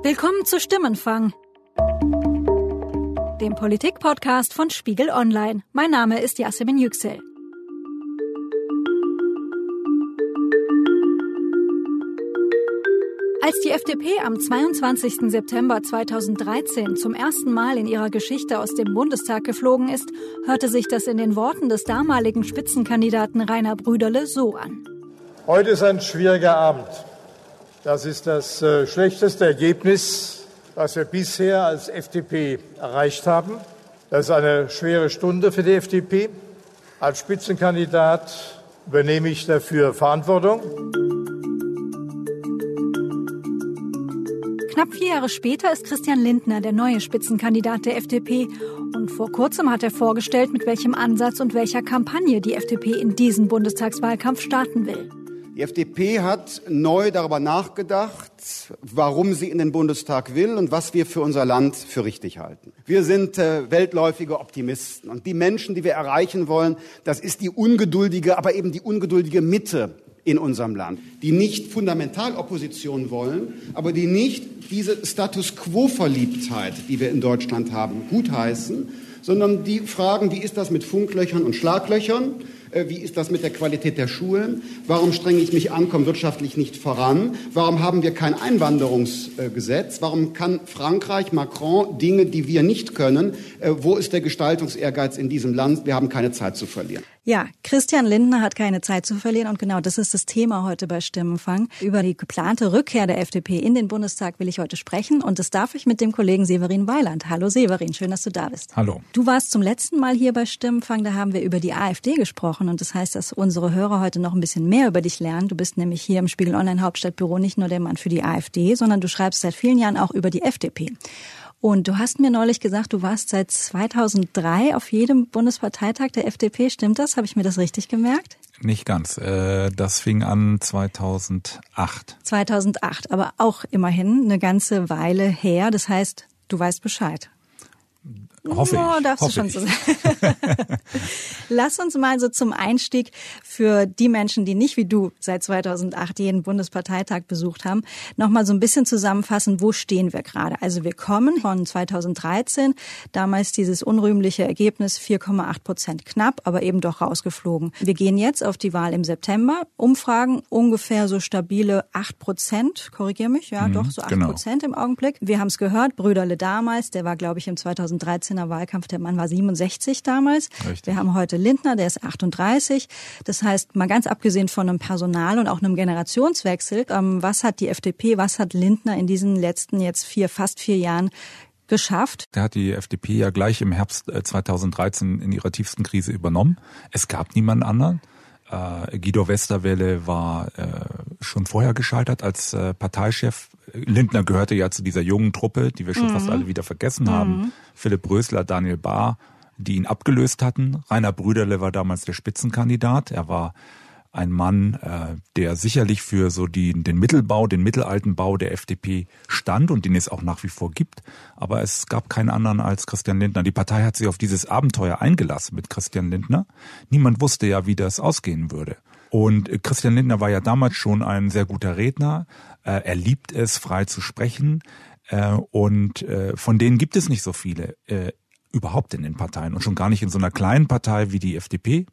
Willkommen zu Stimmenfang, dem Politik-Podcast von Spiegel Online. Mein Name ist Yasemin Yüksel. Als die FDP am 22. September 2013 zum ersten Mal in ihrer Geschichte aus dem Bundestag geflogen ist, hörte sich das in den Worten des damaligen Spitzenkandidaten Rainer Brüderle so an. Heute ist ein schwieriger Abend. Das ist das äh, schlechteste Ergebnis, das wir bisher als FDP erreicht haben. Das ist eine schwere Stunde für die FDP. Als Spitzenkandidat übernehme ich dafür Verantwortung. Knapp vier Jahre später ist Christian Lindner der neue Spitzenkandidat der FDP. Und vor kurzem hat er vorgestellt, mit welchem Ansatz und welcher Kampagne die FDP in diesen Bundestagswahlkampf starten will. Die FDP hat neu darüber nachgedacht, warum sie in den Bundestag will und was wir für unser Land für richtig halten. Wir sind äh, weltläufige Optimisten und die Menschen, die wir erreichen wollen, das ist die ungeduldige, aber eben die ungeduldige Mitte in unserem Land, die nicht fundamental Opposition wollen, aber die nicht diese Status quo-Verliebtheit, die wir in Deutschland haben, gutheißen, sondern die fragen, wie ist das mit Funklöchern und Schlaglöchern? Äh, wie ist das mit der Qualität der Schulen? Warum strenge ich mich an, komme wirtschaftlich nicht voran? Warum haben wir kein Einwanderungsgesetz? Warum kann Frankreich, Macron Dinge, die wir nicht können? Äh, wo ist der Gestaltungsehrgeiz in diesem Land? Wir haben keine Zeit zu verlieren. Ja, Christian Lindner hat keine Zeit zu verlieren und genau das ist das Thema heute bei Stimmenfang. Über die geplante Rückkehr der FDP in den Bundestag will ich heute sprechen und das darf ich mit dem Kollegen Severin Weiland. Hallo Severin, schön, dass du da bist. Hallo. Du warst zum letzten Mal hier bei Stimmenfang, da haben wir über die AfD gesprochen und das heißt, dass unsere Hörer heute noch ein bisschen mehr über dich lernen. Du bist nämlich hier im Spiegel Online Hauptstadtbüro nicht nur der Mann für die AfD, sondern du schreibst seit vielen Jahren auch über die FDP. Und du hast mir neulich gesagt, du warst seit 2003 auf jedem Bundesparteitag der FDP. Stimmt das? Habe ich mir das richtig gemerkt? Nicht ganz. Äh, das fing an 2008. 2008, aber auch immerhin eine ganze Weile her. Das heißt, du weißt Bescheid. Hoffe ich. Oh, darfst hoffe du schon so sagen. Lass uns mal so zum Einstieg für die Menschen, die nicht wie du seit 2008 jeden Bundesparteitag besucht haben, nochmal so ein bisschen zusammenfassen, wo stehen wir gerade? Also wir kommen von 2013, damals dieses unrühmliche Ergebnis 4,8 Prozent knapp, aber eben doch rausgeflogen. Wir gehen jetzt auf die Wahl im September. Umfragen ungefähr so stabile 8 Prozent, korrigier mich, ja, mhm, doch so 8 genau. Prozent im Augenblick. Wir haben es gehört, Brüderle damals, der war glaube ich im 2013er Wahlkampf, der Mann war 67 damals. Richtig. Wir haben heute Lindner, der ist 38. Das heißt, mal ganz abgesehen von einem Personal und auch einem Generationswechsel, ähm, was hat die FDP, was hat Lindner in diesen letzten jetzt vier, fast vier Jahren geschafft. Der hat die FDP ja gleich im Herbst 2013 äh, in ihrer tiefsten Krise übernommen. Es gab niemanden anderen. Äh, Guido Westerwelle war äh, schon vorher gescheitert als äh, Parteichef. Lindner gehörte ja zu dieser jungen Truppe, die wir schon mhm. fast alle wieder vergessen mhm. haben. Philipp Rösler, Daniel Bahr, die ihn abgelöst hatten. Rainer Brüderle war damals der Spitzenkandidat. Er war ein Mann, äh, der sicherlich für so die, den Mittelbau, den mittelalten Bau der FDP stand und den es auch nach wie vor gibt. Aber es gab keinen anderen als Christian Lindner. Die Partei hat sich auf dieses Abenteuer eingelassen mit Christian Lindner. Niemand wusste ja, wie das ausgehen würde. Und Christian Lindner war ja damals schon ein sehr guter Redner. Äh, er liebt es, frei zu sprechen. Äh, und äh, von denen gibt es nicht so viele überhaupt in den Parteien und schon gar nicht in so einer kleinen Partei wie die FDP.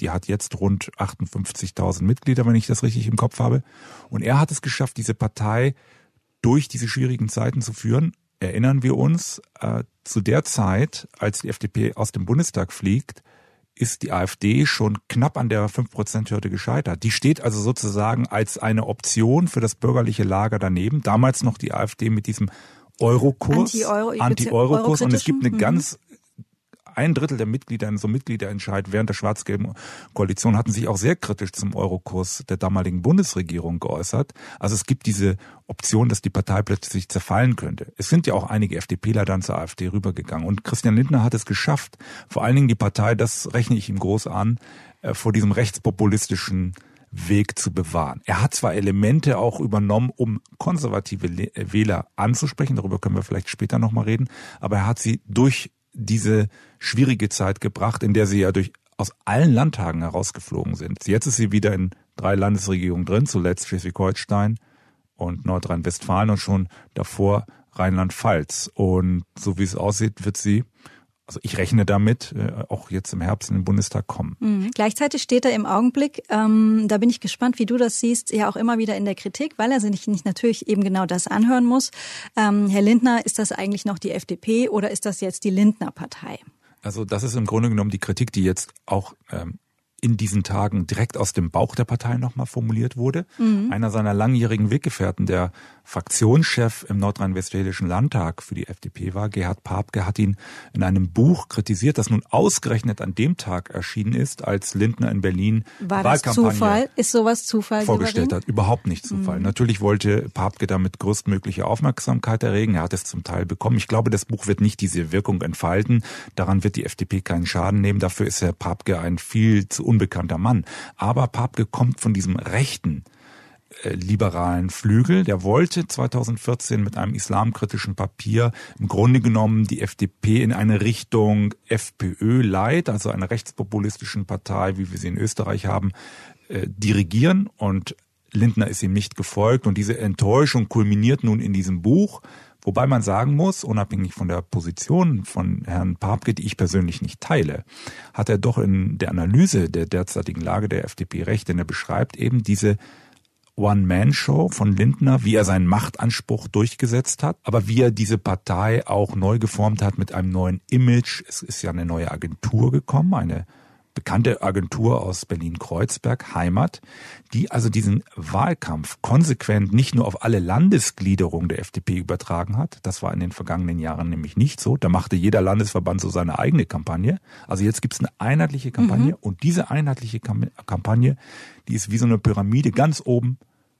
Die hat jetzt rund 58.000 Mitglieder, wenn ich das richtig im Kopf habe. Und er hat es geschafft, diese Partei durch diese schwierigen Zeiten zu führen. Erinnern wir uns, äh, zu der Zeit, als die FDP aus dem Bundestag fliegt, ist die AfD schon knapp an der 5%-Hürde gescheitert. Die steht also sozusagen als eine Option für das bürgerliche Lager daneben. Damals noch die AfD mit diesem Eurokurs, Anti-Euro-Kurs Anti und es gibt eine mhm. ganz ein Drittel der Mitglieder in so Mitgliederentscheid während der schwarz-gelben Koalition hatten sich auch sehr kritisch zum Eurokurs der damaligen Bundesregierung geäußert. Also es gibt diese Option, dass die Partei plötzlich zerfallen könnte. Es sind ja auch einige FDPler dann zur AfD rübergegangen. Und Christian Lindner hat es geschafft, vor allen Dingen die Partei, das rechne ich ihm groß an, äh, vor diesem rechtspopulistischen Weg zu bewahren. Er hat zwar Elemente auch übernommen, um konservative äh, Wähler anzusprechen, darüber können wir vielleicht später nochmal reden, aber er hat sie durch diese schwierige Zeit gebracht, in der sie ja durch aus allen Landtagen herausgeflogen sind. Jetzt ist sie wieder in drei Landesregierungen drin, zuletzt Schleswig-Holstein und Nordrhein-Westfalen und schon davor Rheinland-Pfalz. Und so wie es aussieht, wird sie also ich rechne damit, äh, auch jetzt im Herbst in den Bundestag kommen. Mhm. Gleichzeitig steht er im Augenblick, ähm, da bin ich gespannt, wie du das siehst, ja auch immer wieder in der Kritik, weil er sich nicht natürlich eben genau das anhören muss. Ähm, Herr Lindner, ist das eigentlich noch die FDP oder ist das jetzt die Lindner-Partei? Also das ist im Grunde genommen die Kritik, die jetzt auch ähm, in diesen Tagen direkt aus dem Bauch der Partei nochmal formuliert wurde. Mhm. Einer seiner langjährigen Weggefährten, der Fraktionschef im nordrhein-westfälischen Landtag für die FDP war, Gerhard Papke, hat ihn in einem Buch kritisiert, das nun ausgerechnet an dem Tag erschienen ist, als Lindner in Berlin war das Zufall? Ist sowas Zufall vorgestellt hat. Überhaupt nicht Zufall. Mhm. Natürlich wollte Papke damit größtmögliche Aufmerksamkeit erregen. Er hat es zum Teil bekommen. Ich glaube, das Buch wird nicht diese Wirkung entfalten. Daran wird die FDP keinen Schaden nehmen. Dafür ist Herr Papke ein viel zu unbekannter Mann. Aber Papke kommt von diesem rechten liberalen Flügel. Der wollte 2014 mit einem islamkritischen Papier im Grunde genommen die FDP in eine Richtung FPÖ Light, also einer rechtspopulistischen Partei, wie wir sie in Österreich haben, äh, dirigieren und Lindner ist ihm nicht gefolgt und diese Enttäuschung kulminiert nun in diesem Buch, wobei man sagen muss, unabhängig von der Position von Herrn Papke, die ich persönlich nicht teile, hat er doch in der Analyse der derzeitigen Lage der FDP recht, denn er beschreibt eben diese One-Man-Show von Lindner, wie er seinen Machtanspruch durchgesetzt hat, aber wie er diese Partei auch neu geformt hat mit einem neuen Image. Es ist ja eine neue Agentur gekommen, eine bekannte Agentur aus Berlin-Kreuzberg, Heimat, die also diesen Wahlkampf konsequent nicht nur auf alle Landesgliederungen der FDP übertragen hat. Das war in den vergangenen Jahren nämlich nicht so. Da machte jeder Landesverband so seine eigene Kampagne. Also jetzt gibt es eine einheitliche Kampagne mhm. und diese einheitliche Kampagne, die ist wie so eine Pyramide. Ganz oben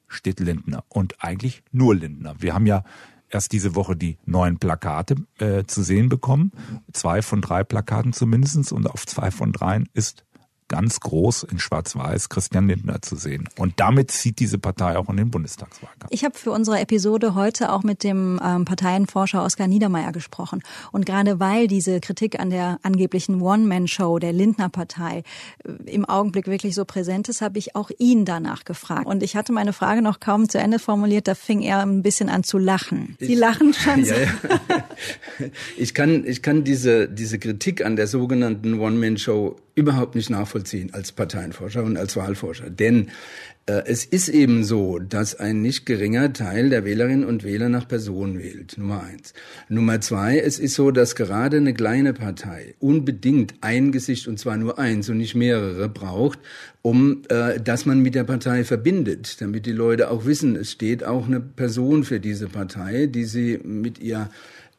steht Lindner und eigentlich nur Lindner. Wir haben ja erst diese Woche die neuen Plakate äh, zu sehen bekommen. Zwei von drei Plakaten zumindestens und auf zwei von dreien ist ganz groß in Schwarz-Weiß Christian Lindner zu sehen. Und damit zieht diese Partei auch in den Bundestagswahlkampf. Ich habe für unsere Episode heute auch mit dem ähm, Parteienforscher Oskar Niedermeyer gesprochen. Und gerade weil diese Kritik an der angeblichen One-Man-Show der Lindner-Partei äh, im Augenblick wirklich so präsent ist, habe ich auch ihn danach gefragt. Und ich hatte meine Frage noch kaum zu Ende formuliert, da fing er ein bisschen an zu lachen. Sie lachen schon. Ja, ja. Ich kann, ich kann diese, diese Kritik an der sogenannten One-Man-Show überhaupt nicht nachvollziehen als Parteienforscher und als Wahlforscher. Denn äh, es ist eben so, dass ein nicht geringer Teil der Wählerinnen und Wähler nach Person wählt. Nummer eins. Nummer zwei, es ist so, dass gerade eine kleine Partei unbedingt ein Gesicht, und zwar nur eins und nicht mehrere, braucht, um äh, dass man mit der Partei verbindet, damit die Leute auch wissen, es steht auch eine Person für diese Partei, die sie mit ihr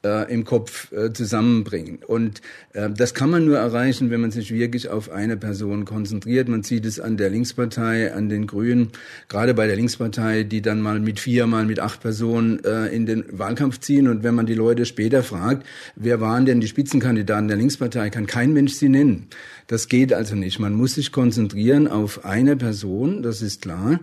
äh, im Kopf äh, zusammenbringen. Und äh, das kann man nur erreichen, wenn man sich wirklich auf eine Person konzentriert. Man sieht es an der Linkspartei, an den Grünen, gerade bei der Linkspartei, die dann mal mit vier, mal mit acht Personen äh, in den Wahlkampf ziehen. Und wenn man die Leute später fragt, wer waren denn die Spitzenkandidaten der Linkspartei, kann kein Mensch sie nennen. Das geht also nicht. Man muss sich konzentrieren auf eine Person, das ist klar.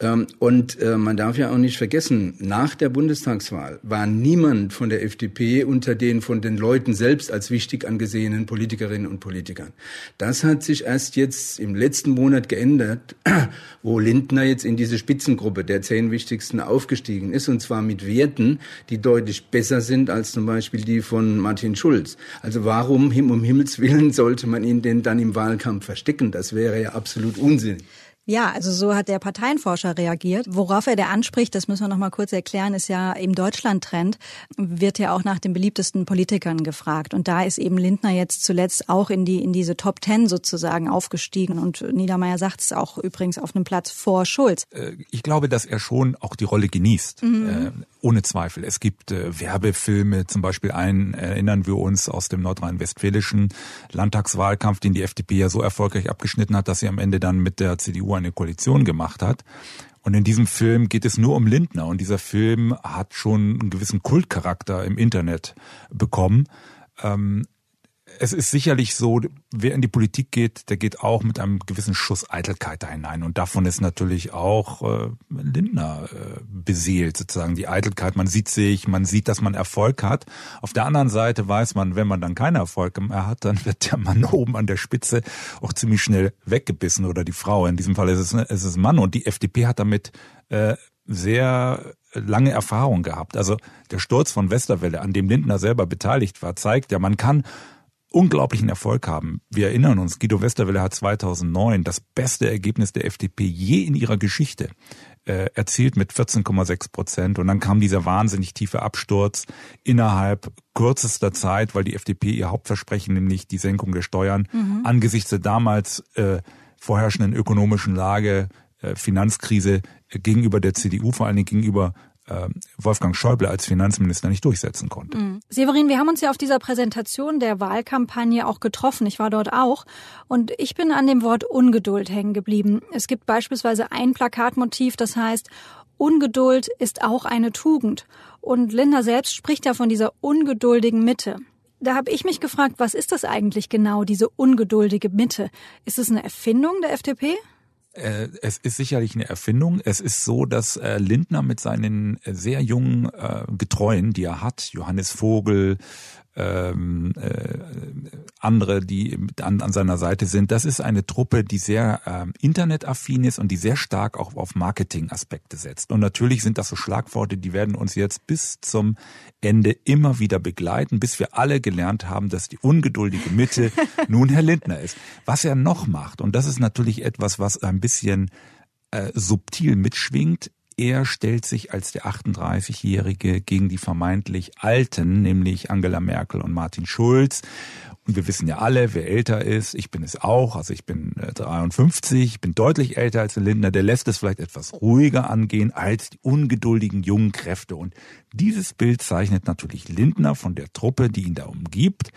Ähm, und äh, man darf ja auch nicht vergessen, nach der Bundestagswahl war niemand von der FDP unter den von den Leuten selbst als wichtig angesehenen Politikerinnen und Politikern. Das hat sich erst jetzt im letzten Monat geändert, wo Lindner jetzt in diese Spitzengruppe der zehn wichtigsten aufgestiegen ist, und zwar mit Werten, die deutlich besser sind als zum Beispiel die von Martin Schulz. Also warum um Himmels Willen sollte man ihn denn dann im Wahlkampf verstecken? Das wäre ja absolut unsinnig. Ja, also so hat der Parteienforscher reagiert. Worauf er der anspricht, das müssen wir noch mal kurz erklären, ist ja im Deutschland-Trend wird ja auch nach den beliebtesten Politikern gefragt. Und da ist eben Lindner jetzt zuletzt auch in die, in diese Top Ten sozusagen aufgestiegen. Und Niedermeyer sagt es auch übrigens auf einem Platz vor Schulz. Äh, ich glaube, dass er schon auch die Rolle genießt. Mhm. Äh, ohne Zweifel. Es gibt äh, Werbefilme, zum Beispiel einen erinnern wir uns aus dem nordrhein-westfälischen Landtagswahlkampf, den die FDP ja so erfolgreich abgeschnitten hat, dass sie am Ende dann mit der CDU eine Koalition gemacht hat. Und in diesem Film geht es nur um Lindner. Und dieser Film hat schon einen gewissen Kultcharakter im Internet bekommen. Ähm, es ist sicherlich so, wer in die Politik geht, der geht auch mit einem gewissen Schuss Eitelkeit da hinein. Und davon ist natürlich auch äh, Lindner äh, beseelt, sozusagen die Eitelkeit. Man sieht sich, man sieht, dass man Erfolg hat. Auf der anderen Seite weiß man, wenn man dann keinen Erfolg mehr hat, dann wird der Mann oben an der Spitze auch ziemlich schnell weggebissen oder die Frau. In diesem Fall ist es, ist es Mann. Und die FDP hat damit äh, sehr lange Erfahrung gehabt. Also der Sturz von Westerwelle, an dem Lindner selber beteiligt war, zeigt ja, man kann unglaublichen Erfolg haben. Wir erinnern uns, Guido Westerwelle hat 2009 das beste Ergebnis der FDP je in ihrer Geschichte äh, erzielt mit 14,6 Prozent. Und dann kam dieser wahnsinnig tiefe Absturz innerhalb kürzester Zeit, weil die FDP ihr Hauptversprechen, nämlich die Senkung der Steuern, mhm. angesichts der damals äh, vorherrschenden ökonomischen Lage, äh, Finanzkrise äh, gegenüber der CDU, vor allen Dingen gegenüber Wolfgang Schäuble als Finanzminister nicht durchsetzen konnte. Mhm. Severin, wir haben uns ja auf dieser Präsentation der Wahlkampagne auch getroffen. Ich war dort auch. Und ich bin an dem Wort Ungeduld hängen geblieben. Es gibt beispielsweise ein Plakatmotiv, das heißt, Ungeduld ist auch eine Tugend. Und Linda selbst spricht ja von dieser ungeduldigen Mitte. Da habe ich mich gefragt, was ist das eigentlich genau, diese ungeduldige Mitte? Ist es eine Erfindung der FDP? Äh, es ist sicherlich eine Erfindung. Es ist so, dass äh, Lindner mit seinen äh, sehr jungen Getreuen, die er hat, Johannes Vogel, ähm, äh, andere, die an, an seiner Seite sind. Das ist eine Truppe, die sehr ähm, internetaffin ist und die sehr stark auch auf Marketingaspekte setzt. Und natürlich sind das so Schlagworte, die werden uns jetzt bis zum Ende immer wieder begleiten, bis wir alle gelernt haben, dass die ungeduldige Mitte nun Herr Lindner ist. Was er noch macht, und das ist natürlich etwas, was ein bisschen äh, subtil mitschwingt, er stellt sich als der 38-Jährige gegen die vermeintlich Alten, nämlich Angela Merkel und Martin Schulz. Und wir wissen ja alle, wer älter ist. Ich bin es auch. Also ich bin 53, äh, ich bin deutlich älter als Lindner. Der lässt es vielleicht etwas ruhiger angehen als die ungeduldigen jungen Kräfte. Und dieses Bild zeichnet natürlich Lindner von der Truppe, die ihn da umgibt.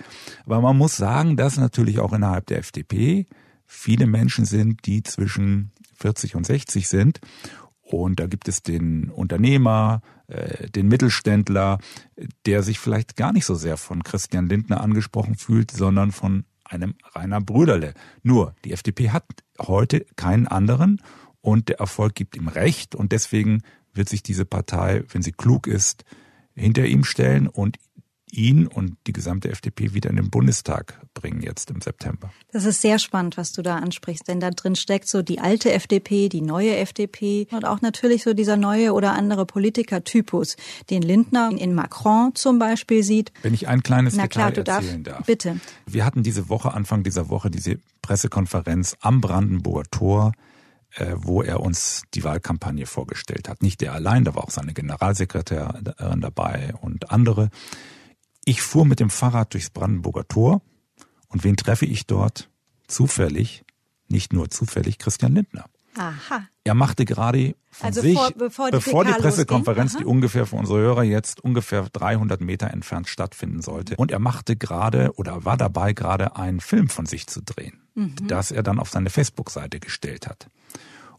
Aber man muss sagen, dass natürlich auch innerhalb der FDP viele Menschen sind, die zwischen 40 und 60 sind und da gibt es den Unternehmer, äh, den Mittelständler, der sich vielleicht gar nicht so sehr von Christian Lindner angesprochen fühlt, sondern von einem Rainer Brüderle. Nur, die FDP hat heute keinen anderen und der Erfolg gibt ihm recht und deswegen wird sich diese Partei, wenn sie klug ist, hinter ihm stellen und ihn und die gesamte FDP wieder in den Bundestag bringen jetzt im September. Das ist sehr spannend, was du da ansprichst, denn da drin steckt so die alte FDP, die neue FDP und auch natürlich so dieser neue oder andere Politikertypus, den Lindner in Macron zum Beispiel sieht. Wenn ich ein kleines Na klar, Detail erzählen darf. Bitte. Wir hatten diese Woche, Anfang dieser Woche, diese Pressekonferenz am Brandenburger Tor äh, wo er uns die Wahlkampagne vorgestellt hat. Nicht er allein, da war auch seine Generalsekretärin dabei und andere. Ich fuhr mit dem Fahrrad durchs Brandenburger Tor und wen treffe ich dort? Zufällig, nicht nur zufällig, Christian Lindner. Aha. Er machte gerade von also sich, vor, bevor die, bevor die Pressekonferenz, die ungefähr für unsere Hörer jetzt ungefähr 300 Meter entfernt stattfinden sollte, und er machte gerade oder war dabei gerade einen Film von sich zu drehen, mhm. das er dann auf seine Facebook-Seite gestellt hat.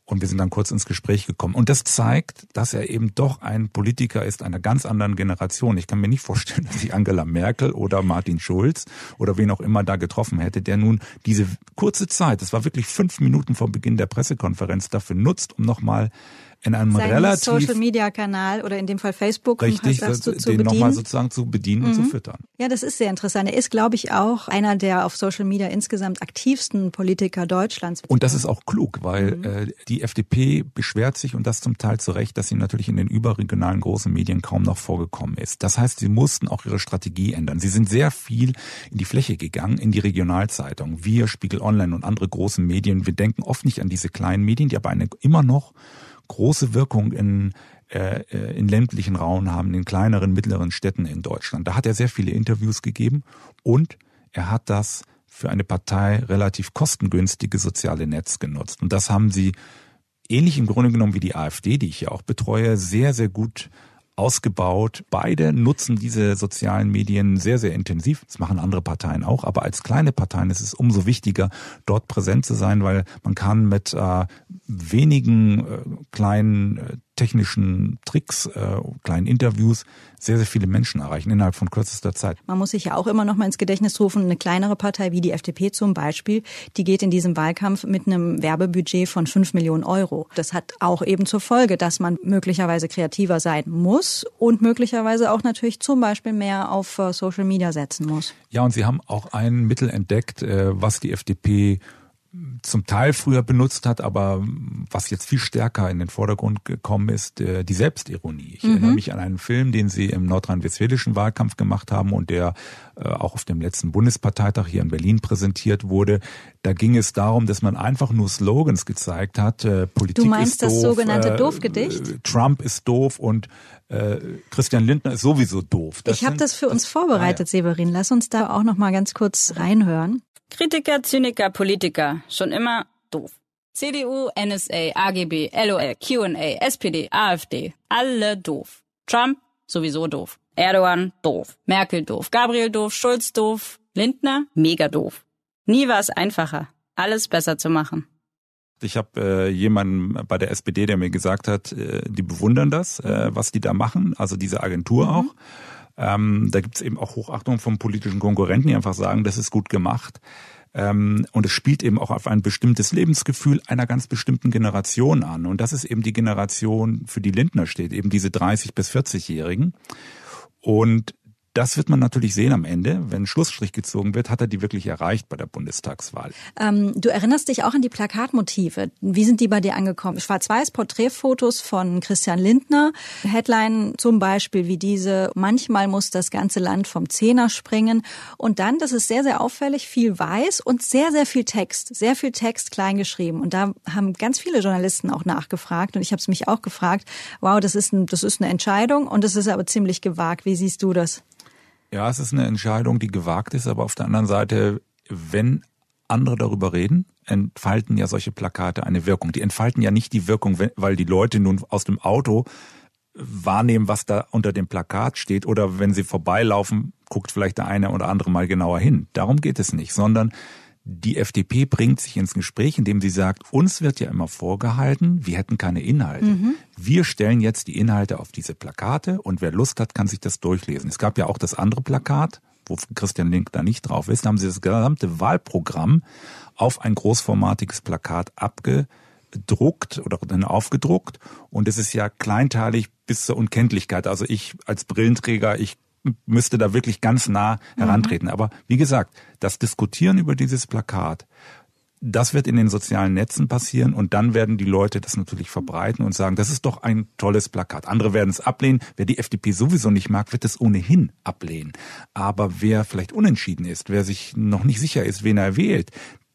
Und wir sind dann kurz ins Gespräch gekommen. Und das zeigt, dass er eben doch ein Politiker ist einer ganz anderen Generation. Ich kann mir nicht vorstellen, dass ich Angela Merkel oder Martin Schulz oder wen auch immer da getroffen hätte, der nun diese kurze Zeit, das war wirklich fünf Minuten vor Beginn der Pressekonferenz, dafür nutzt, um nochmal in einem Seinen relativ Social Media Kanal oder in dem Fall Facebook richtig, um das den zu bedienen. nochmal sozusagen zu bedienen mhm. und zu mhm. füttern. Ja, das ist sehr interessant. Er ist, glaube ich, auch einer der auf Social Media insgesamt aktivsten Politiker Deutschlands. Und das ist auch klug, weil mhm. äh, die FDP beschwert sich und das zum Teil zu Recht, dass sie natürlich in den überregionalen großen Medien kaum noch vorgekommen ist. Das heißt, sie mussten auch ihre Strategie ändern. Sie sind sehr viel in die Fläche gegangen, in die Regionalzeitung. Wir, Spiegel Online und andere große Medien, wir denken oft nicht an diese kleinen Medien, die aber eine immer noch große Wirkung in äh, äh, in ländlichen Raum haben, in kleineren, mittleren Städten in Deutschland. Da hat er sehr viele Interviews gegeben und er hat das für eine Partei relativ kostengünstige soziale Netz genutzt. Und das haben sie ähnlich im Grunde genommen wie die AfD, die ich ja auch betreue, sehr, sehr gut ausgebaut. Beide nutzen diese sozialen Medien sehr, sehr intensiv. Das machen andere Parteien auch. Aber als kleine Parteien ist es umso wichtiger, dort präsent zu sein, weil man kann mit äh, wenigen äh, kleinen äh, technischen Tricks, äh, kleinen Interviews sehr, sehr viele Menschen erreichen innerhalb von kürzester Zeit. Man muss sich ja auch immer noch mal ins Gedächtnis rufen, eine kleinere Partei wie die FDP zum Beispiel, die geht in diesem Wahlkampf mit einem Werbebudget von fünf Millionen Euro. Das hat auch eben zur Folge, dass man möglicherweise kreativer sein muss und möglicherweise auch natürlich zum Beispiel mehr auf äh, Social Media setzen muss. Ja, und Sie haben auch ein Mittel entdeckt, äh, was die FDP zum Teil früher benutzt hat, aber was jetzt viel stärker in den Vordergrund gekommen ist, äh, die Selbstironie. Ich mhm. erinnere mich an einen Film, den sie im nordrhein-westfälischen Wahlkampf gemacht haben und der äh, auch auf dem letzten Bundesparteitag hier in Berlin präsentiert wurde. Da ging es darum, dass man einfach nur Slogans gezeigt hat. Äh, Politik du meinst ist das doof, sogenannte äh, Doofgedicht? Trump ist doof und äh, Christian Lindner ist sowieso doof. Das ich habe das für uns vorbereitet, ah, ja. Severin. Lass uns da auch noch mal ganz kurz reinhören. Kritiker, Zyniker, Politiker, schon immer doof. CDU, NSA, AGB, LOL, Q&A, SPD, AfD, alle doof. Trump, sowieso doof. Erdogan, doof. Merkel, doof. Gabriel, doof. Schulz, doof. Lindner, mega doof. Nie war es einfacher, alles besser zu machen. Ich habe äh, jemanden bei der SPD, der mir gesagt hat, äh, die bewundern das, äh, was die da machen, also diese Agentur mhm. auch. Ähm, da gibt's eben auch Hochachtung von politischen Konkurrenten, die einfach sagen, das ist gut gemacht. Ähm, und es spielt eben auch auf ein bestimmtes Lebensgefühl einer ganz bestimmten Generation an. Und das ist eben die Generation, für die Lindner steht, eben diese 30 bis 40-Jährigen. Und das wird man natürlich sehen am Ende. Wenn Schlussstrich gezogen wird, hat er die wirklich erreicht bei der Bundestagswahl. Ähm, du erinnerst dich auch an die Plakatmotive. Wie sind die bei dir angekommen? Schwarz-Weiß Porträtfotos von Christian Lindner. Headline zum Beispiel wie diese, manchmal muss das ganze Land vom Zehner springen. Und dann, das ist sehr, sehr auffällig, viel Weiß und sehr, sehr viel Text. Sehr viel Text kleingeschrieben. Und da haben ganz viele Journalisten auch nachgefragt. Und ich habe es mich auch gefragt, wow, das ist, ein, das ist eine Entscheidung und das ist aber ziemlich gewagt. Wie siehst du das? Ja, es ist eine Entscheidung, die gewagt ist, aber auf der anderen Seite, wenn andere darüber reden, entfalten ja solche Plakate eine Wirkung. Die entfalten ja nicht die Wirkung, weil die Leute nun aus dem Auto wahrnehmen, was da unter dem Plakat steht oder wenn sie vorbeilaufen, guckt vielleicht der eine oder andere mal genauer hin. Darum geht es nicht, sondern die FDP bringt sich ins Gespräch, indem sie sagt, uns wird ja immer vorgehalten, wir hätten keine Inhalte. Mhm. Wir stellen jetzt die Inhalte auf diese Plakate und wer Lust hat, kann sich das durchlesen. Es gab ja auch das andere Plakat, wo Christian Link da nicht drauf ist, da haben sie das gesamte Wahlprogramm auf ein großformatiges Plakat abgedruckt oder dann aufgedruckt und es ist ja kleinteilig bis zur Unkenntlichkeit. Also ich als Brillenträger, ich müsste da wirklich ganz nah herantreten. Mhm. Aber wie gesagt, das Diskutieren über dieses Plakat, das wird in den sozialen Netzen passieren und dann werden die Leute das natürlich verbreiten und sagen, das ist doch ein tolles Plakat. Andere werden es ablehnen. Wer die FDP sowieso nicht mag, wird es ohnehin ablehnen. Aber wer vielleicht unentschieden ist, wer sich noch nicht sicher ist, wen er wählt,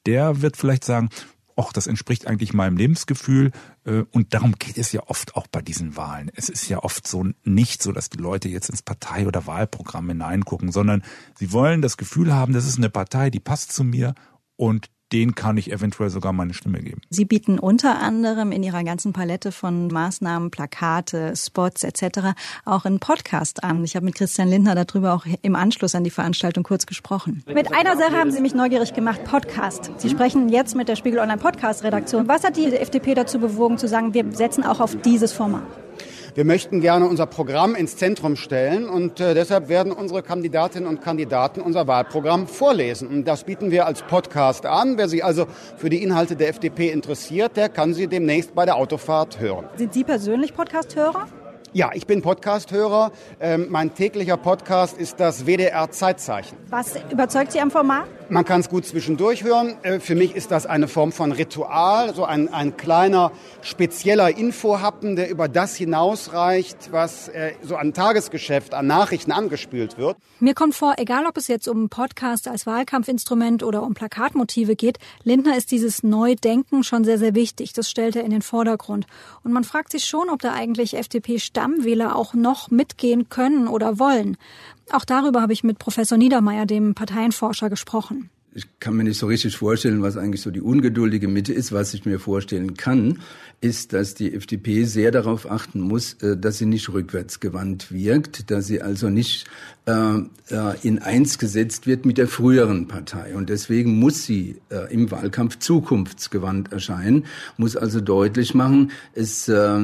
der wird vielleicht sagen, ach, das entspricht eigentlich meinem Lebensgefühl. Äh, und darum geht es ja oft auch bei diesen Wahlen. Es ist ja oft so nicht so, dass die Leute jetzt ins Partei- oder Wahlprogramm hineingucken, sondern sie wollen das Gefühl haben, das ist eine Partei, die passt zu mir und den kann ich eventuell sogar meine Stimme geben. Sie bieten unter anderem in Ihrer ganzen Palette von Maßnahmen, Plakate, Spots etc. auch einen Podcast an. Ich habe mit Christian Lindner darüber auch im Anschluss an die Veranstaltung kurz gesprochen. Mit einer Sache haben Sie mich neugierig gemacht, Podcast. Sie sprechen jetzt mit der Spiegel Online Podcast Redaktion. Was hat die FDP dazu bewogen zu sagen, wir setzen auch auf dieses Format? Wir möchten gerne unser Programm ins Zentrum stellen und äh, deshalb werden unsere Kandidatinnen und Kandidaten unser Wahlprogramm vorlesen. Und das bieten wir als Podcast an. Wer sich also für die Inhalte der FDP interessiert, der kann sie demnächst bei der Autofahrt hören. Sind Sie persönlich Podcast-Hörer? Ja, ich bin Podcast-Hörer. Ähm, mein täglicher Podcast ist das WDR Zeitzeichen. Was überzeugt Sie am Format? Man kann es gut zwischendurch hören. Äh, für mich ist das eine Form von Ritual, so ein, ein kleiner spezieller Infohappen, der über das hinausreicht, was äh, so an Tagesgeschäft, an Nachrichten angespült wird. Mir kommt vor, egal ob es jetzt um Podcast als Wahlkampfinstrument oder um Plakatmotive geht, Lindner ist dieses Neudenken schon sehr, sehr wichtig. Das stellt er in den Vordergrund. Und man fragt sich schon, ob da eigentlich FDP-Stammwähler auch noch mitgehen können oder wollen. Auch darüber habe ich mit Professor Niedermeyer, dem Parteienforscher, gesprochen. Ich kann mir nicht so richtig vorstellen, was eigentlich so die ungeduldige Mitte ist. Was ich mir vorstellen kann, ist, dass die FDP sehr darauf achten muss, äh, dass sie nicht rückwärtsgewandt wirkt, dass sie also nicht äh, äh, in eins gesetzt wird mit der früheren Partei. Und deswegen muss sie im Wahlkampf zukunftsgewandt erscheinen, muss also deutlich machen, es äh,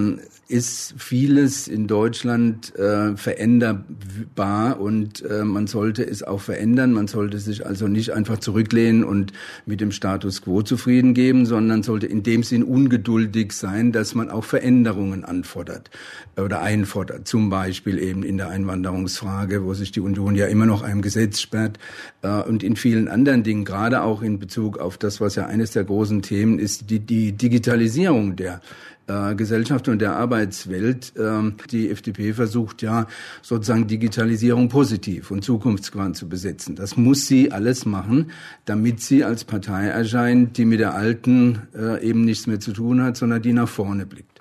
ist vieles in Deutschland veränderbar und man sollte es auch verändern. Man sollte sich also nicht einfach zurücklehnen und mit dem Status quo zufrieden geben, sondern sollte in dem Sinn ungeduldig sein sein, dass man auch Veränderungen anfordert oder einfordert. Zum Beispiel eben in der Einwanderungsfrage, wo sich die Union ja immer noch einem Gesetz sperrt äh, und in vielen anderen Dingen, gerade auch in Bezug auf das, was ja eines der großen Themen ist, die, die Digitalisierung der äh, Gesellschaft und der Arbeitswelt. Ähm, die FDP versucht ja sozusagen Digitalisierung positiv und zukunftsgewandt zu besetzen. Das muss sie alles machen, damit sie als Partei erscheint, die mit der alten äh, eben nichts mehr zu tun hat, sondern die nach vorne blickt.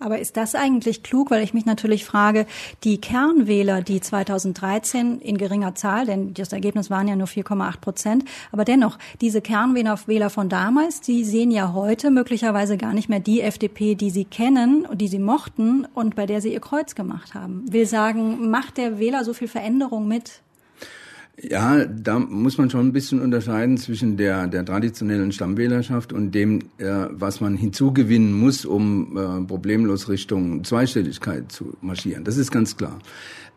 Aber ist das eigentlich klug? Weil ich mich natürlich frage, die Kernwähler, die 2013 in geringer Zahl, denn das Ergebnis waren ja nur 4,8 Prozent, aber dennoch, diese Kernwähler von damals, die sehen ja heute möglicherweise gar nicht mehr die FDP, die sie kennen und die sie mochten und bei der sie ihr Kreuz gemacht haben. Will sagen, macht der Wähler so viel Veränderung mit? Ja, da muss man schon ein bisschen unterscheiden zwischen der, der traditionellen Stammwählerschaft und dem, äh, was man hinzugewinnen muss, um äh, problemlos Richtung Zweistelligkeit zu marschieren. Das ist ganz klar.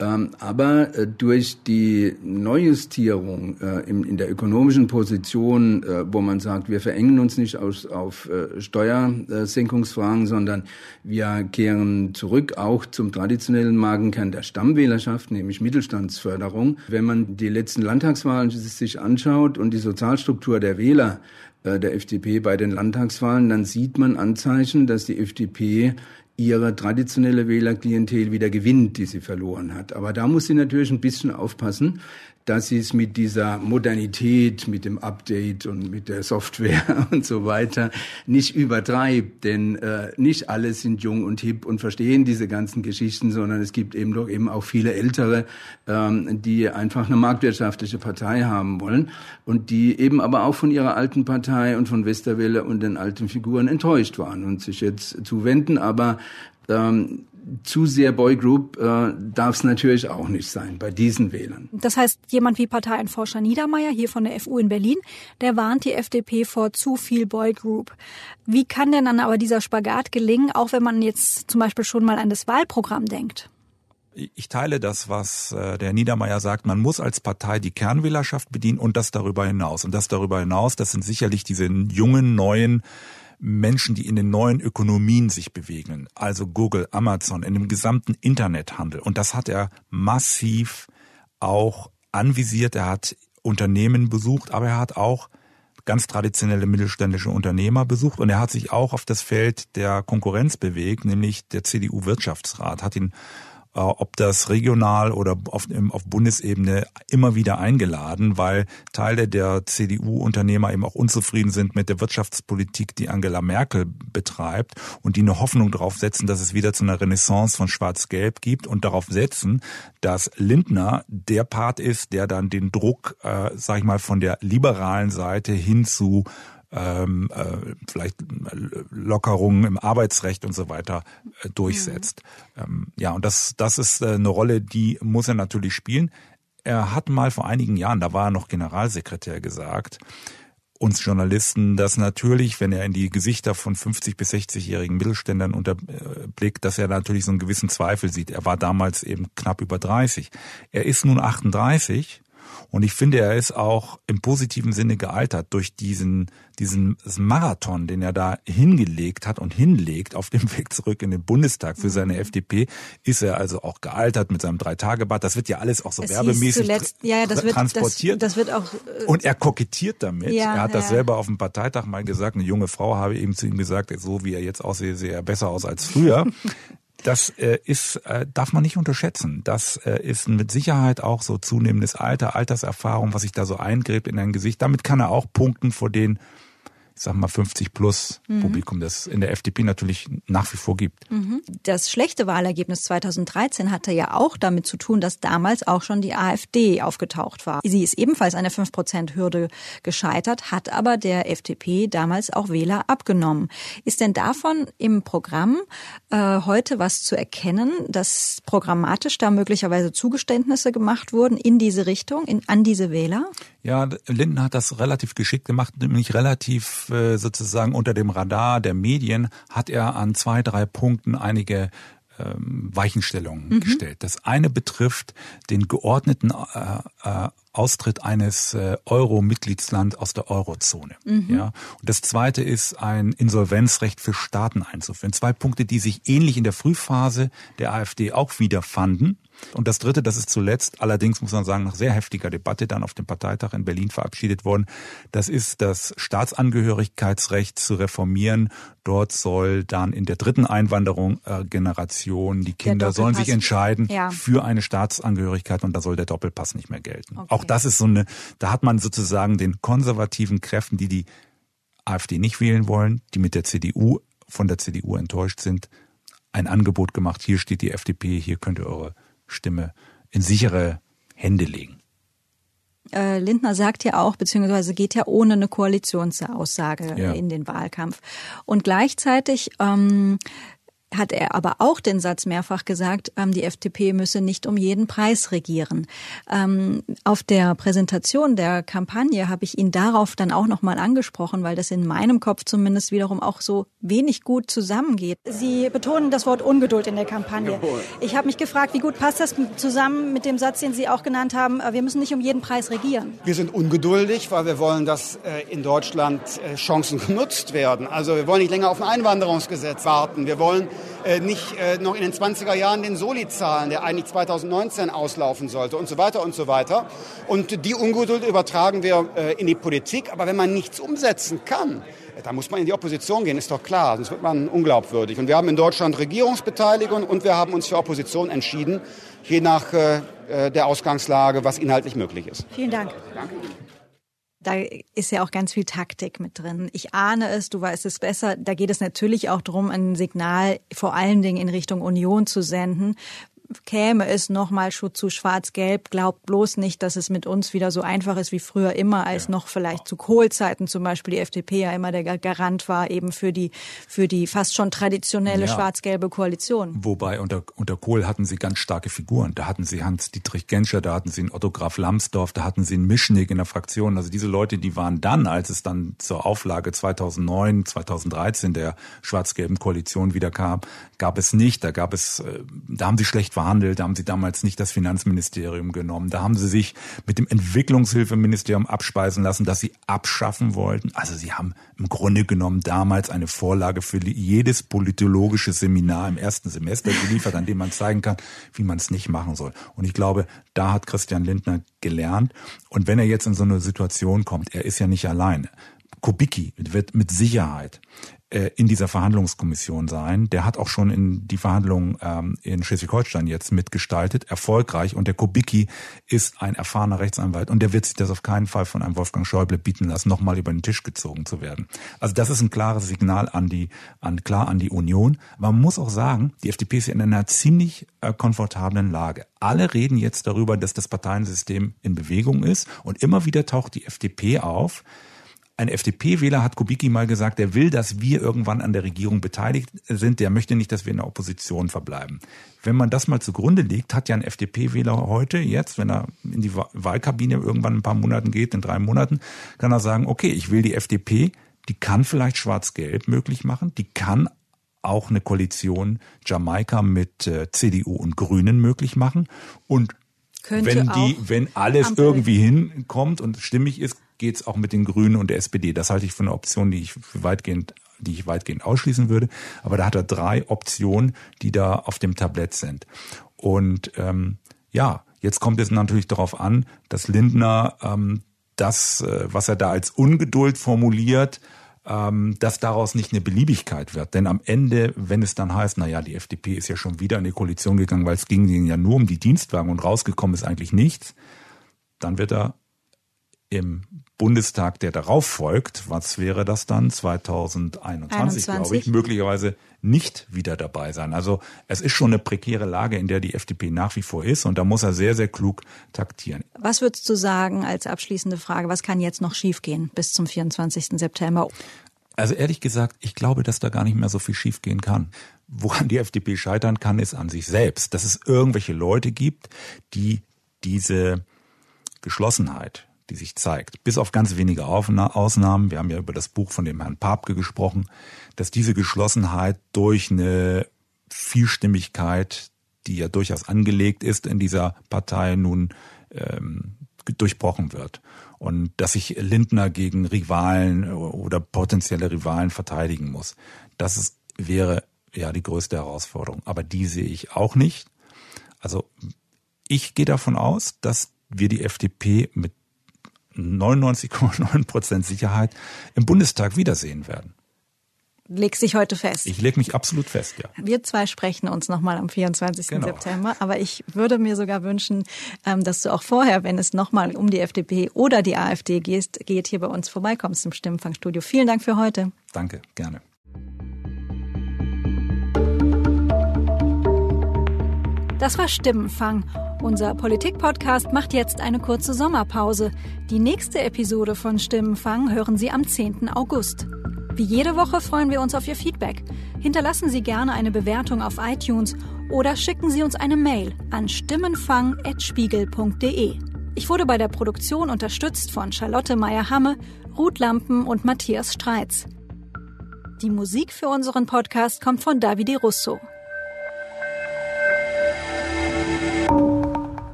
Ähm, aber äh, durch die Neujustierung äh, in, der ökonomischen Position, äh, wo man sagt, wir verengen uns nicht auf Steuersenkungsfragen, sondern wir kehren zurück auch zum traditionellen Magenkern der Stammwählerschaft, nämlich Mittelstandsförderung. Wenn man die letzten Landtagswahlen sich anschaut und die Sozialstruktur der Wähler äh, der FDP bei den Landtagswahlen, dann sieht man Anzeichen, dass die FDP ihre traditionelle Wählerklientel wieder gewinnt, die sie verloren hat. Aber da muss sie natürlich ein bisschen aufpassen, dass sie es mit dieser Modernität, mit dem Update und mit der Software und so weiter nicht übertreibt. Denn äh, nicht alle sind jung und hip und verstehen diese ganzen Geschichten, sondern es gibt eben doch eben auch viele Ältere, ähm, die einfach eine marktwirtschaftliche Partei haben wollen und die eben aber auch von ihrer alten Partei und von Westerwelle und den alten Figuren enttäuscht waren und sich jetzt zuwenden. Aber ähm, zu sehr Boygroup äh, darf es natürlich auch nicht sein bei diesen Wählern. Das heißt, jemand wie Parteienforscher Niedermeyer hier von der FU in Berlin, der warnt die FDP vor zu viel Boygroup. Wie kann denn dann aber dieser Spagat gelingen, auch wenn man jetzt zum Beispiel schon mal an das Wahlprogramm denkt? Ich teile das, was äh, der Niedermeyer sagt. Man muss als Partei die Kernwählerschaft bedienen und das darüber hinaus. Und das darüber hinaus, das sind sicherlich diese jungen, neuen Menschen, die in den neuen Ökonomien sich bewegen, also Google, Amazon, in dem gesamten Internethandel. Und das hat er massiv auch anvisiert. Er hat Unternehmen besucht, aber er hat auch ganz traditionelle mittelständische Unternehmer besucht und er hat sich auch auf das Feld der Konkurrenz bewegt, nämlich der CDU-Wirtschaftsrat, hat ihn ob das regional oder auf, auf Bundesebene immer wieder eingeladen, weil Teile der CDU-Unternehmer eben auch unzufrieden sind mit der Wirtschaftspolitik, die Angela Merkel betreibt und die eine Hoffnung darauf setzen, dass es wieder zu einer Renaissance von Schwarz-Gelb gibt und darauf setzen, dass Lindner der Part ist, der dann den Druck, äh, sag ich mal, von der liberalen Seite hin zu ähm, äh, vielleicht Lockerungen im Arbeitsrecht und so weiter äh, durchsetzt. Mhm. Ähm, ja, und das, das ist äh, eine Rolle, die muss er natürlich spielen. Er hat mal vor einigen Jahren, da war er noch Generalsekretär, gesagt, uns Journalisten, dass natürlich, wenn er in die Gesichter von 50 bis 60-jährigen Mittelständlern unterblickt, dass er natürlich so einen gewissen Zweifel sieht. Er war damals eben knapp über 30. Er ist nun 38 und ich finde, er ist auch im positiven Sinne gealtert durch diesen, diesen Marathon, den er da hingelegt hat und hinlegt auf dem Weg zurück in den Bundestag für seine mhm. FDP, ist er also auch gealtert mit seinem Drei-Tage-Bad. Das wird ja alles auch so es werbemäßig zuletzt, ja, das wird, transportiert. Das, das wird auch, äh, und er kokettiert damit. Ja, er hat das selber auf dem Parteitag mal gesagt. Eine junge Frau habe eben zu ihm gesagt, so wie er jetzt aussieht, sehe er besser aus als früher. Das äh, ist, äh, darf man nicht unterschätzen. Das äh, ist mit Sicherheit auch so zunehmendes Alter, Alterserfahrung, was sich da so eingräbt in ein Gesicht. Damit kann er auch punkten vor den ich sag mal 50 plus mhm. Publikum, das in der FDP natürlich nach wie vor gibt. Mhm. Das schlechte Wahlergebnis 2013 hatte ja auch damit zu tun, dass damals auch schon die AfD aufgetaucht war. Sie ist ebenfalls eine 5-Prozent-Hürde gescheitert, hat aber der FDP damals auch Wähler abgenommen. Ist denn davon im Programm äh, heute was zu erkennen, dass programmatisch da möglicherweise Zugeständnisse gemacht wurden in diese Richtung, in, an diese Wähler? Ja, Linden hat das relativ geschickt gemacht, nämlich relativ äh, sozusagen unter dem Radar der Medien hat er an zwei, drei Punkten einige ähm, Weichenstellungen mhm. gestellt. Das eine betrifft den geordneten äh, äh, Austritt eines äh, Euro-Mitgliedslands aus der Eurozone. Mhm. Ja. Und das zweite ist ein Insolvenzrecht für Staaten einzuführen. Zwei Punkte, die sich ähnlich in der Frühphase der AfD auch wiederfanden. Und das Dritte, das ist zuletzt, allerdings muss man sagen, nach sehr heftiger Debatte dann auf dem Parteitag in Berlin verabschiedet worden, das ist das Staatsangehörigkeitsrecht zu reformieren. Dort soll dann in der dritten Einwanderung äh, Generation, die Kinder sollen sich entscheiden ja. für eine Staatsangehörigkeit und da soll der Doppelpass nicht mehr gelten. Okay. Auch das ist so eine, da hat man sozusagen den konservativen Kräften, die die AfD nicht wählen wollen, die mit der CDU, von der CDU enttäuscht sind, ein Angebot gemacht. Hier steht die FDP, hier könnt ihr eure Stimme in sichere Hände legen. Äh, Lindner sagt ja auch, beziehungsweise geht ja ohne eine Koalitionsaussage ja. in den Wahlkampf. Und gleichzeitig ähm, hat er aber auch den Satz mehrfach gesagt, ähm, die FDP müsse nicht um jeden Preis regieren. Ähm, auf der Präsentation der Kampagne habe ich ihn darauf dann auch nochmal angesprochen, weil das in meinem Kopf zumindest wiederum auch so wenig gut zusammengeht. Sie betonen das Wort Ungeduld in der Kampagne. Ich habe mich gefragt, wie gut passt das zusammen mit dem Satz, den Sie auch genannt haben, äh, wir müssen nicht um jeden Preis regieren. Wir sind ungeduldig, weil wir wollen, dass äh, in Deutschland äh, Chancen genutzt werden. Also wir wollen nicht länger auf ein Einwanderungsgesetz warten. Wir wollen nicht äh, noch in den 20er Jahren den Soli zahlen, der eigentlich 2019 auslaufen sollte und so weiter und so weiter. Und die Ungeduld übertragen wir äh, in die Politik. Aber wenn man nichts umsetzen kann, äh, da muss man in die Opposition gehen, ist doch klar, sonst wird man unglaubwürdig. Und wir haben in Deutschland Regierungsbeteiligung und wir haben uns für Opposition entschieden, je nach äh, äh der Ausgangslage, was inhaltlich möglich ist. Vielen Dank. Danke da ist ja auch ganz viel Taktik mit drin. Ich ahne es, du weißt es besser. Da geht es natürlich auch darum, ein Signal vor allen Dingen in Richtung Union zu senden, käme es nochmal zu Schwarz-Gelb, glaubt bloß nicht, dass es mit uns wieder so einfach ist wie früher immer, als ja. noch vielleicht zu Kohlzeiten zum Beispiel die FDP ja immer der Garant war eben für die, für die fast schon traditionelle ja. schwarz-gelbe Koalition. Wobei unter, unter Kohl hatten sie ganz starke Figuren. Da hatten sie Hans-Dietrich Genscher, da hatten sie einen Otto Graf Lambsdorff, da hatten sie einen Mischnick in der Fraktion. Also diese Leute, die waren dann, als es dann zur Auflage 2009, 2013 der schwarz-gelben Koalition wieder kam, gab es nicht. Da gab es, äh, da haben sie schlecht verhandelt, da haben sie damals nicht das Finanzministerium genommen, da haben sie sich mit dem Entwicklungshilfeministerium abspeisen lassen, das sie abschaffen wollten. Also sie haben im Grunde genommen damals eine Vorlage für jedes politologische Seminar im ersten Semester geliefert, an dem man zeigen kann, wie man es nicht machen soll. Und ich glaube, da hat Christian Lindner gelernt. Und wenn er jetzt in so eine Situation kommt, er ist ja nicht alleine. Kubicki wird mit Sicherheit äh, in dieser Verhandlungskommission sein. Der hat auch schon in die Verhandlungen ähm, in Schleswig-Holstein jetzt mitgestaltet, erfolgreich. Und der Kubicki ist ein erfahrener Rechtsanwalt und der wird sich das auf keinen Fall von einem Wolfgang Schäuble bieten lassen, nochmal über den Tisch gezogen zu werden. Also das ist ein klares Signal an die, an klar an die Union. Man muss auch sagen, die FDP ist in einer ziemlich äh, komfortablen Lage. Alle reden jetzt darüber, dass das Parteiensystem in Bewegung ist und immer wieder taucht die FDP auf ein FDP-Wähler hat Kubicki mal gesagt, der will, dass wir irgendwann an der Regierung beteiligt sind. Der möchte nicht, dass wir in der Opposition verbleiben. Wenn man das mal zugrunde legt, hat ja ein FDP-Wähler heute jetzt, wenn er in die Wahlkabine irgendwann ein paar Monaten geht, in drei Monaten, kann er sagen, okay, ich will die FDP, die kann vielleicht schwarz-gelb möglich machen, die kann auch eine Koalition Jamaika mit äh, CDU und Grünen möglich machen und wenn die, wenn alles Ampel. irgendwie hinkommt und stimmig ist, geht es auch mit den Grünen und der SPD. Das halte ich für eine Option, die ich weitgehend die ich weitgehend ausschließen würde. Aber da hat er drei Optionen, die da auf dem Tablett sind. Und ähm, ja, jetzt kommt es natürlich darauf an, dass Lindner ähm, das, äh, was er da als Ungeduld formuliert, ähm, dass daraus nicht eine Beliebigkeit wird. Denn am Ende, wenn es dann heißt, na ja, die FDP ist ja schon wieder in die Koalition gegangen, weil es ging ihnen ja nur um die Dienstwagen und rausgekommen ist eigentlich nichts, dann wird er im Bundestag, der darauf folgt, was wäre das dann? 2021, glaube ich, möglicherweise nicht wieder dabei sein. Also es ist schon eine prekäre Lage, in der die FDP nach wie vor ist und da muss er sehr, sehr klug taktieren. Was würdest du sagen als abschließende Frage? Was kann jetzt noch schiefgehen bis zum 24. September? Also ehrlich gesagt, ich glaube, dass da gar nicht mehr so viel schiefgehen kann. Woran die FDP scheitern kann, ist an sich selbst. Dass es irgendwelche Leute gibt, die diese Geschlossenheit, die sich zeigt, bis auf ganz wenige Ausnahmen, wir haben ja über das Buch von dem Herrn Papke gesprochen, dass diese Geschlossenheit durch eine Vielstimmigkeit, die ja durchaus angelegt ist in dieser Partei, nun ähm, durchbrochen wird und dass sich Lindner gegen Rivalen oder potenzielle Rivalen verteidigen muss. Das ist, wäre ja die größte Herausforderung. Aber die sehe ich auch nicht. Also ich gehe davon aus, dass wir die FDP mit 99,9 Prozent Sicherheit im Bundestag wiedersehen werden legst dich heute fest. Ich lege mich absolut fest, ja. Wir zwei sprechen uns nochmal am 24. Genau. September, aber ich würde mir sogar wünschen, ähm, dass du auch vorher, wenn es nochmal um die FDP oder die AfD geht, geht, hier bei uns vorbeikommst im Stimmenfangstudio. Vielen Dank für heute. Danke, gerne. Das war Stimmenfang. Unser Politik-Podcast macht jetzt eine kurze Sommerpause. Die nächste Episode von Stimmenfang hören Sie am 10. August. Wie jede Woche freuen wir uns auf Ihr Feedback. Hinterlassen Sie gerne eine Bewertung auf iTunes oder schicken Sie uns eine Mail an stimmenfang.spiegel.de. Ich wurde bei der Produktion unterstützt von Charlotte Meyer-Hamme, Ruth Lampen und Matthias Streitz. Die Musik für unseren Podcast kommt von Davide Russo.